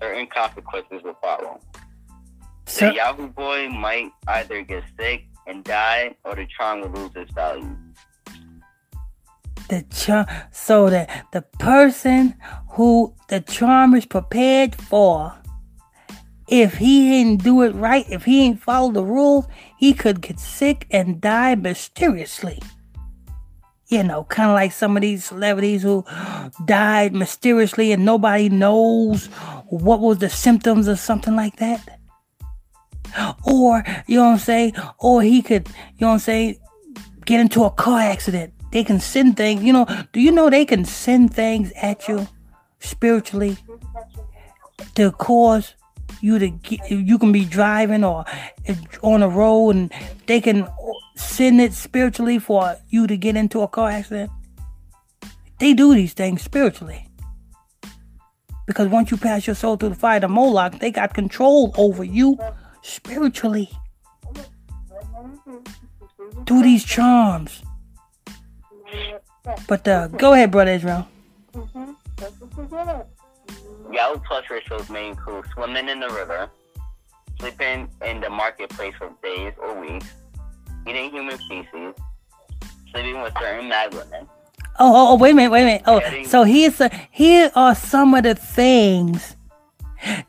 certain consequences will follow. So, the Yahoo boy might either get sick and die, or the charm will lose its value. The charm, so that the person who the charm is prepared for if he didn't do it right, if he didn't follow the rules, he could get sick and die mysteriously. You know, kind of like some of these celebrities who died mysteriously and nobody knows what was the symptoms or something like that. Or, you know what I'm saying? Or he could, you know what I'm saying, get into a car accident. They can send things, you know, do you know they can send things at you spiritually to cause you to get, you can be driving or eh, on a road and they can send it spiritually for you to get into a car accident. They do these things spiritually. Because once you pass your soul through the fire to Moloch, they got control over you spiritually. Do these charms. But uh, go ahead, brother Israel. Yahoo Plus rituals may include swimming in the river, sleeping in the marketplace for days or weeks, eating human feces, sleeping with certain mad women. Oh, oh, oh, wait a minute, wait a minute. Oh, so here's a, here are some of the things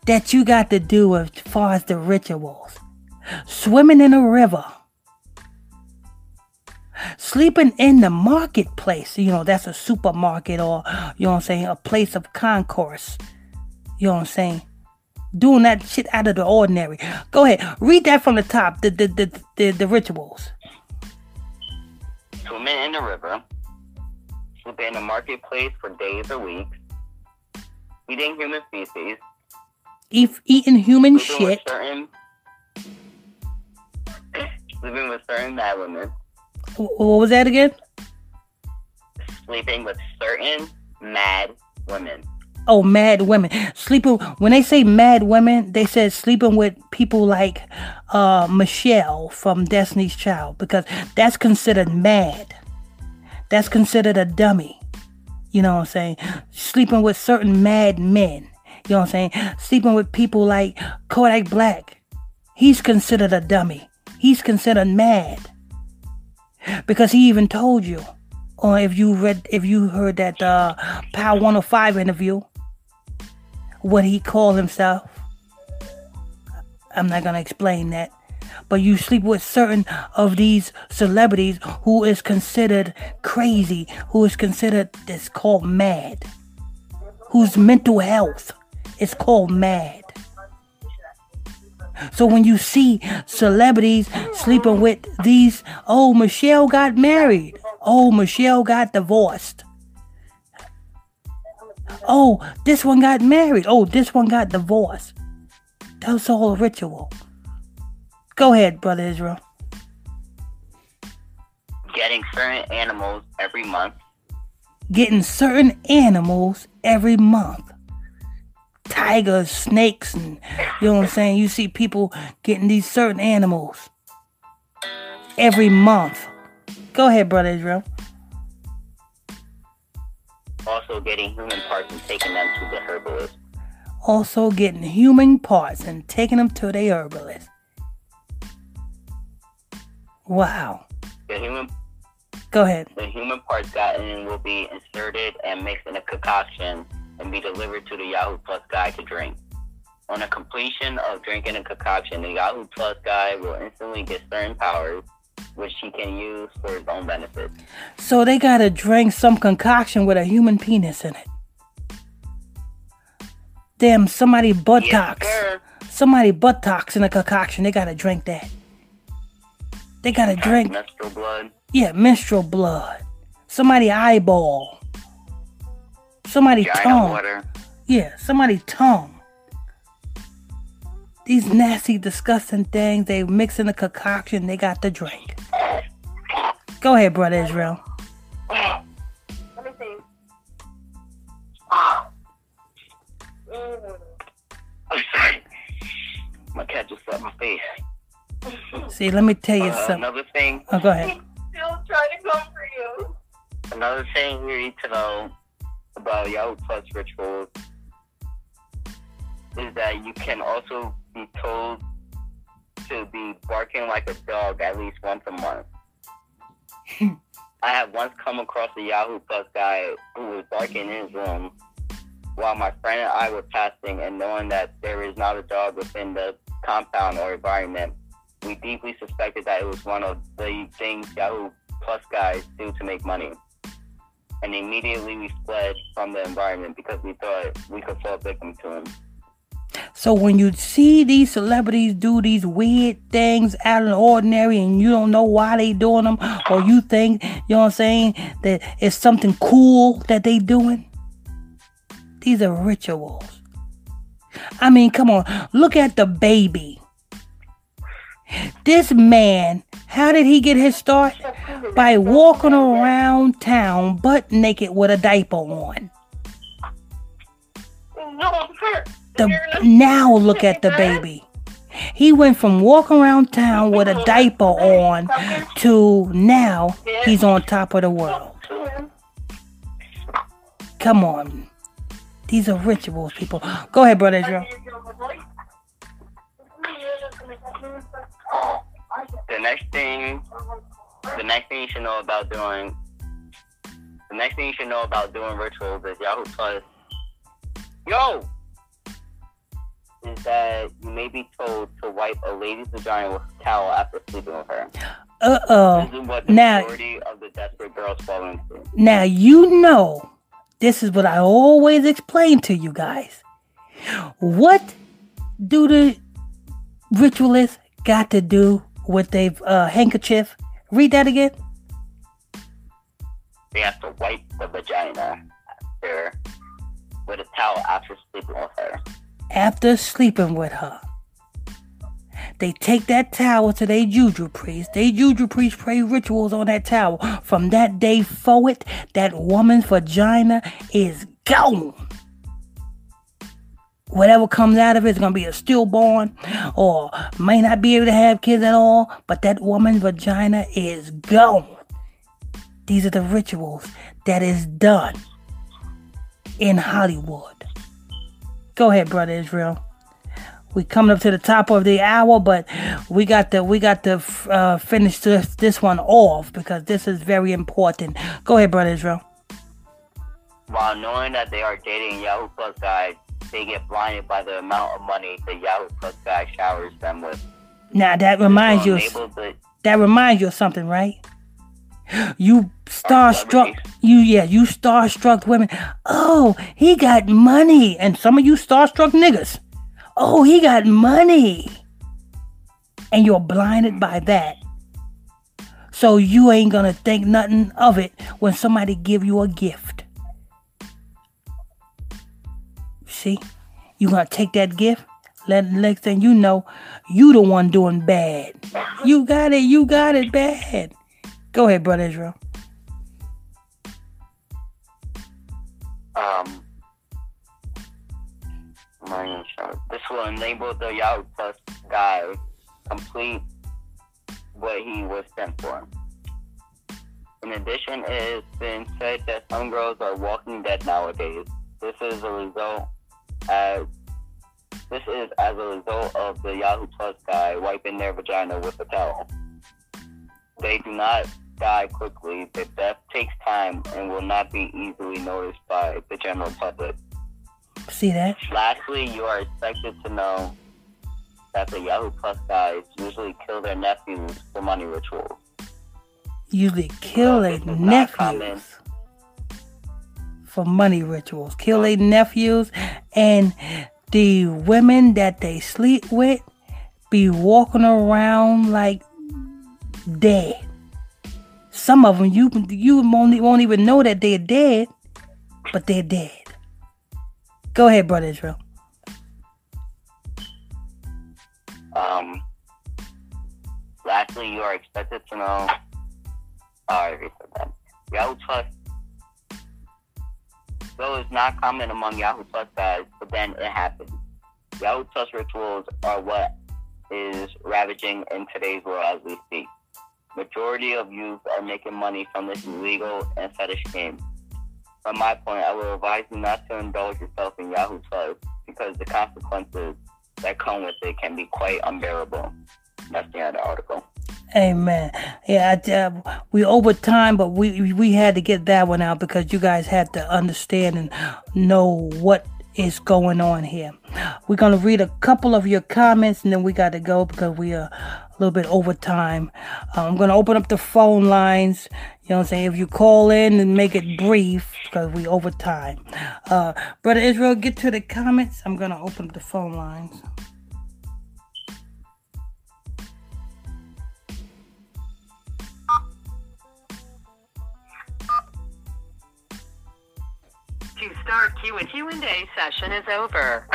that you got to do as far as the rituals. Swimming in a river. Sleeping in the marketplace, you know, that's a supermarket or, you know I'm saying, a place of concourse. You know what I'm saying? Doing that shit out of the ordinary. Go ahead, read that from the top. The the the the, the rituals. swimming in the river, sleeping in the marketplace for days or weeks, eating human feces, Eat, eating human with shit. certain sleeping with certain mad women, What was that again? sleeping with certain mad women. Oh, mad women. Sleeping when they say mad women, they said sleeping with people like uh Michelle from Destiny's Child because that's considered mad. That's considered a dummy. You know what I'm saying? Sleeping with certain mad men. You know what I'm saying? Sleeping with people like Kodak Black. He's considered a dummy. He's considered mad. Because he even told you. Or if you read if you heard that uh Power 105 interview, what he called himself. I'm not gonna explain that. But you sleep with certain of these celebrities who is considered crazy, who is considered it's called mad. Whose mental health is called mad. So when you see celebrities sleeping with these, oh, Michelle got married. Oh, Michelle got divorced. Oh, this one got married. Oh, this one got divorced. That was all a ritual. Go ahead, Brother Israel. Getting certain animals every month, Getting certain animals every month. Tigers, snakes, and you know what I'm saying? You see people getting these certain animals every month. Go ahead, Brother Israel. also getting human parts and taking them to the herbalist. Also getting human parts and taking them to the herbalist. Wow. The human Go ahead. the human parts gotten will be inserted and mixed in a concoction and be delivered to the Yahoo Plus guy to drink. On the completion of drinking a concoction, the Yahoo Plus guy will instantly get certain powers, which he can use for his own benefit. So they gotta drink some concoction with a human penis in it. Damn, somebody buttocks. Yes, somebody buttocks in a concoction. They gotta drink that. They gotta drink, Menstrual blood. yeah, menstrual blood. Somebody eyeball. Somebody Giant tongue. water. Yeah, somebody tongue. These nasty, disgusting things they mix in the concoction. They got to drink. Go ahead, brother Israel. Let me see. I'm sorry. My cat just slapped my face. See, let me tell you Uh, something. another thing, Oh, go ahead. Still trying to come for you. another thing you need to know about Yahoo Plus rituals is that you can also be told to be barking like a dog at least once a month. I have once come across a Yahoo Plus guy who was barking in his room while my friend and I were passing, and knowing that there is not a dog within the compound or environment, we deeply suspected that it was one of the things Yahoo Plus guys do to make money. And immediately we fled from the environment because we thought we could fall victim to him. So when you see these celebrities do these weird things out of the ordinary and you don't know why they doing them or you think, you know what I'm saying, that it's something cool that they doing, these are rituals. I mean, come on, look at the baby. This man, how did he get his start? By walking around town butt naked with a diaper on. The, now look at the baby. He went from walking around town with a diaper on to now he's on top of the world. Come on. These are rituals, people. Go ahead, Brother Israel. The next thing, the next thing you should know about doing, the next thing you should know about doing rituals is Yahoo Plus. Yo, is that you may be told to wipe a lady's vagina with a towel after sleeping with her. Uh oh. This is what the Now- of the desperate girls fall into. Now you know, this is what I always explain to you guys. What do the ritualists got to do with their uh, handkerchief? Read that again. they have to wipe the vagina after, with a towel after sleeping with her. After sleeping with her. They take that towel to their juju priest. They juju priest pray rituals on that towel. From that day forward, that woman's vagina is gone. Whatever comes out of it is gonna be a stillborn, or may not be able to have kids at all. But that woman's vagina is gone. These are the rituals that is done in Hollywood. Go ahead, brother Israel we coming up to the top of the hour, but we got to we got to uh, finish this this one off because this is very important. Go ahead, brother Israel. While knowing that they are dating Yahoo Plus guys, they get blinded by the amount of money the Yahoo Plus guy showers them with. Now that reminds you. Of, that reminds you of something, right? You starstruck, you yeah, you starstruck women. Oh, he got money, and some of you starstruck niggas oh, he got money. And you're blinded hmm. by that. So you ain't gonna think nothing of it when somebody give you a gift. See? You gonna take that gift? Let next thing you know, you the one doing bad. You got it, you got it bad. Go ahead, brother Israel. Um this will enable the Yahoo Plus guy complete what he was sent for. In addition, it has been said that some girls are walking dead nowadays. This is a result as this is as a result of the Yahoo Plus guy wiping their vagina with a towel. They do not die quickly. The death takes time and will not be easily noticed by the general public. See that? Lastly, you are expected to know that the Yahoo Plus guys usually kill their nephews for money rituals. Usually kill uh, their nephews for money rituals. Kill their nephews and the women that they sleep with be walking around like dead. Some of them you you won't, won't even know that they're dead, but they're dead. Go ahead, brother Israel. Um. Lastly, you are expected to know. Oh, I already said that. Yahoo Plus. Though it's not common among Yahoo Plus guys, but then it happens. Yahoo Plus rituals are what is ravaging in today's world as we speak. Majority of youth are making money from this illegal and fetish game. From my point, I will advise you not to indulge yourself in Yahoo Plus because the consequences that come with it can be quite unbearable. That's the end of the article. Amen. Yeah, uh, we over time, but we we had to get that one out because you guys had to understand and know what is going on here. We're gonna read a couple of your comments and then we got to go because we are a little bit over time. Uh, I'm gonna open up the phone lines. You know what I'm saying? If you call in and make it brief because we over time. Uh, Brother Israel, get to the comments. I'm gonna open up the phone lines. Start Q and Q and A session is over.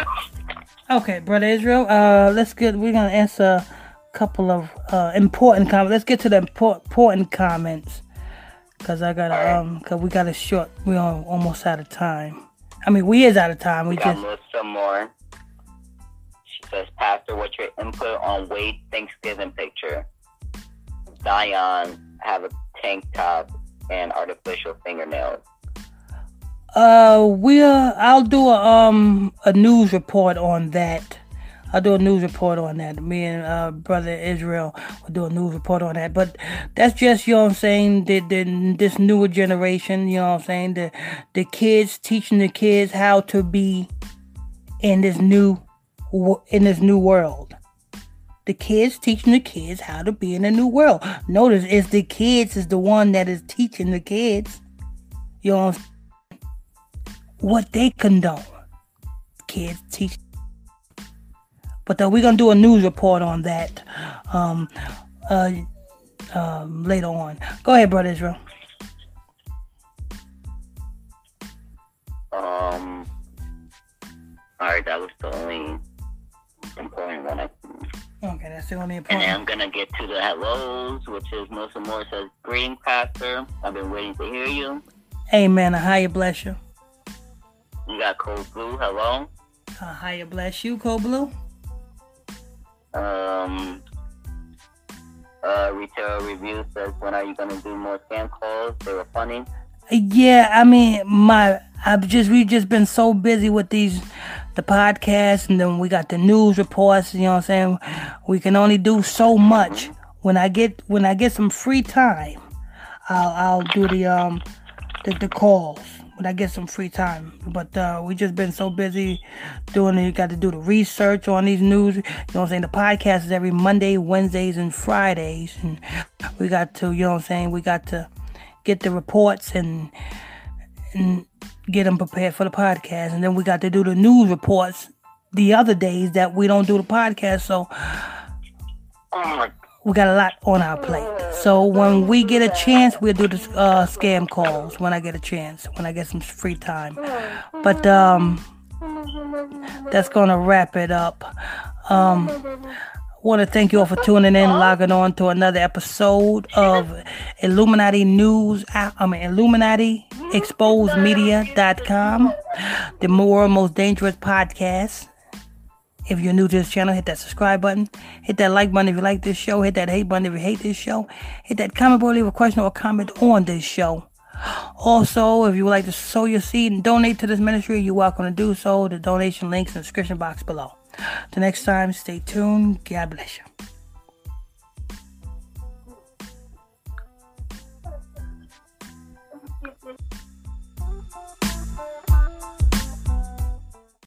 Okay, brother Israel. Uh, let's get. We're gonna answer a couple of uh, important comments. Let's get to the important comments because I got right. um because we got a short. We're almost out of time. I mean, we is out of time. We, we just some more. She says, Pastor, what's your input on Wade Thanksgiving picture? Zion have a tank top and artificial fingernails. Uh, we'll I'll do a um a news report on that. I'll do a news report on that. Me and uh, brother Israel will do a news report on that. But that's just you know what I'm saying. The, the this newer generation, you know what I'm saying. The the kids teaching the kids how to be in this new in this new world. The kids teaching the kids how to be in a new world. Notice it's the kids is the one that is teaching the kids. You know what they condone. Kids teach. But uh, we're gonna do a news report on that um, uh, um, later on. Go ahead, brother Israel. Um. All right, that was the only important one. I, Okay, that's the only and then important. I'm gonna get to the hellos, which is Melissa Moore says, "Greeting, Pastor. I've been waiting to hear you." Amen. A higher bless you. You got Cold Blue. Hello. A higher bless you, Cold Blue. Um. Uh, retail review says, "When are you gonna do more scam calls? They were funny." Yeah, I mean, my I've just we've just been so busy with these the podcast and then we got the news reports, you know what I'm saying? We can only do so much. When I get when I get some free time, I'll I'll do the um the, the calls. When I get some free time. But uh we just been so busy doing it. You got to do the research on these news. You know what I'm saying? The podcast is every Monday, Wednesdays, and Fridays. And we got to, you know what I'm saying? We got to get the reports and and get them prepared for the podcast. And then we got to do the news reports the other days that we don't do the podcast. So Oh my we got a lot on our plate. So when we get a chance, we'll do the uh, scam calls when I get a chance, when I get some free time. But um, that's gonna wrap it up. Um, want to thank you all for tuning in, logging on to another episode of Illuminati News. I mean Illuminati Exposed Media.com, the more most dangerous podcast. If you're new to this channel, hit that subscribe button. Hit that like button if you like this show. Hit that hate button if you hate this show. Hit that comment below, leave a question or comment on this show. Also, if you would like to sow your seed and donate to this ministry, you're welcome to do so. The donation links in the description box below. Till next time, stay tuned. God bless you.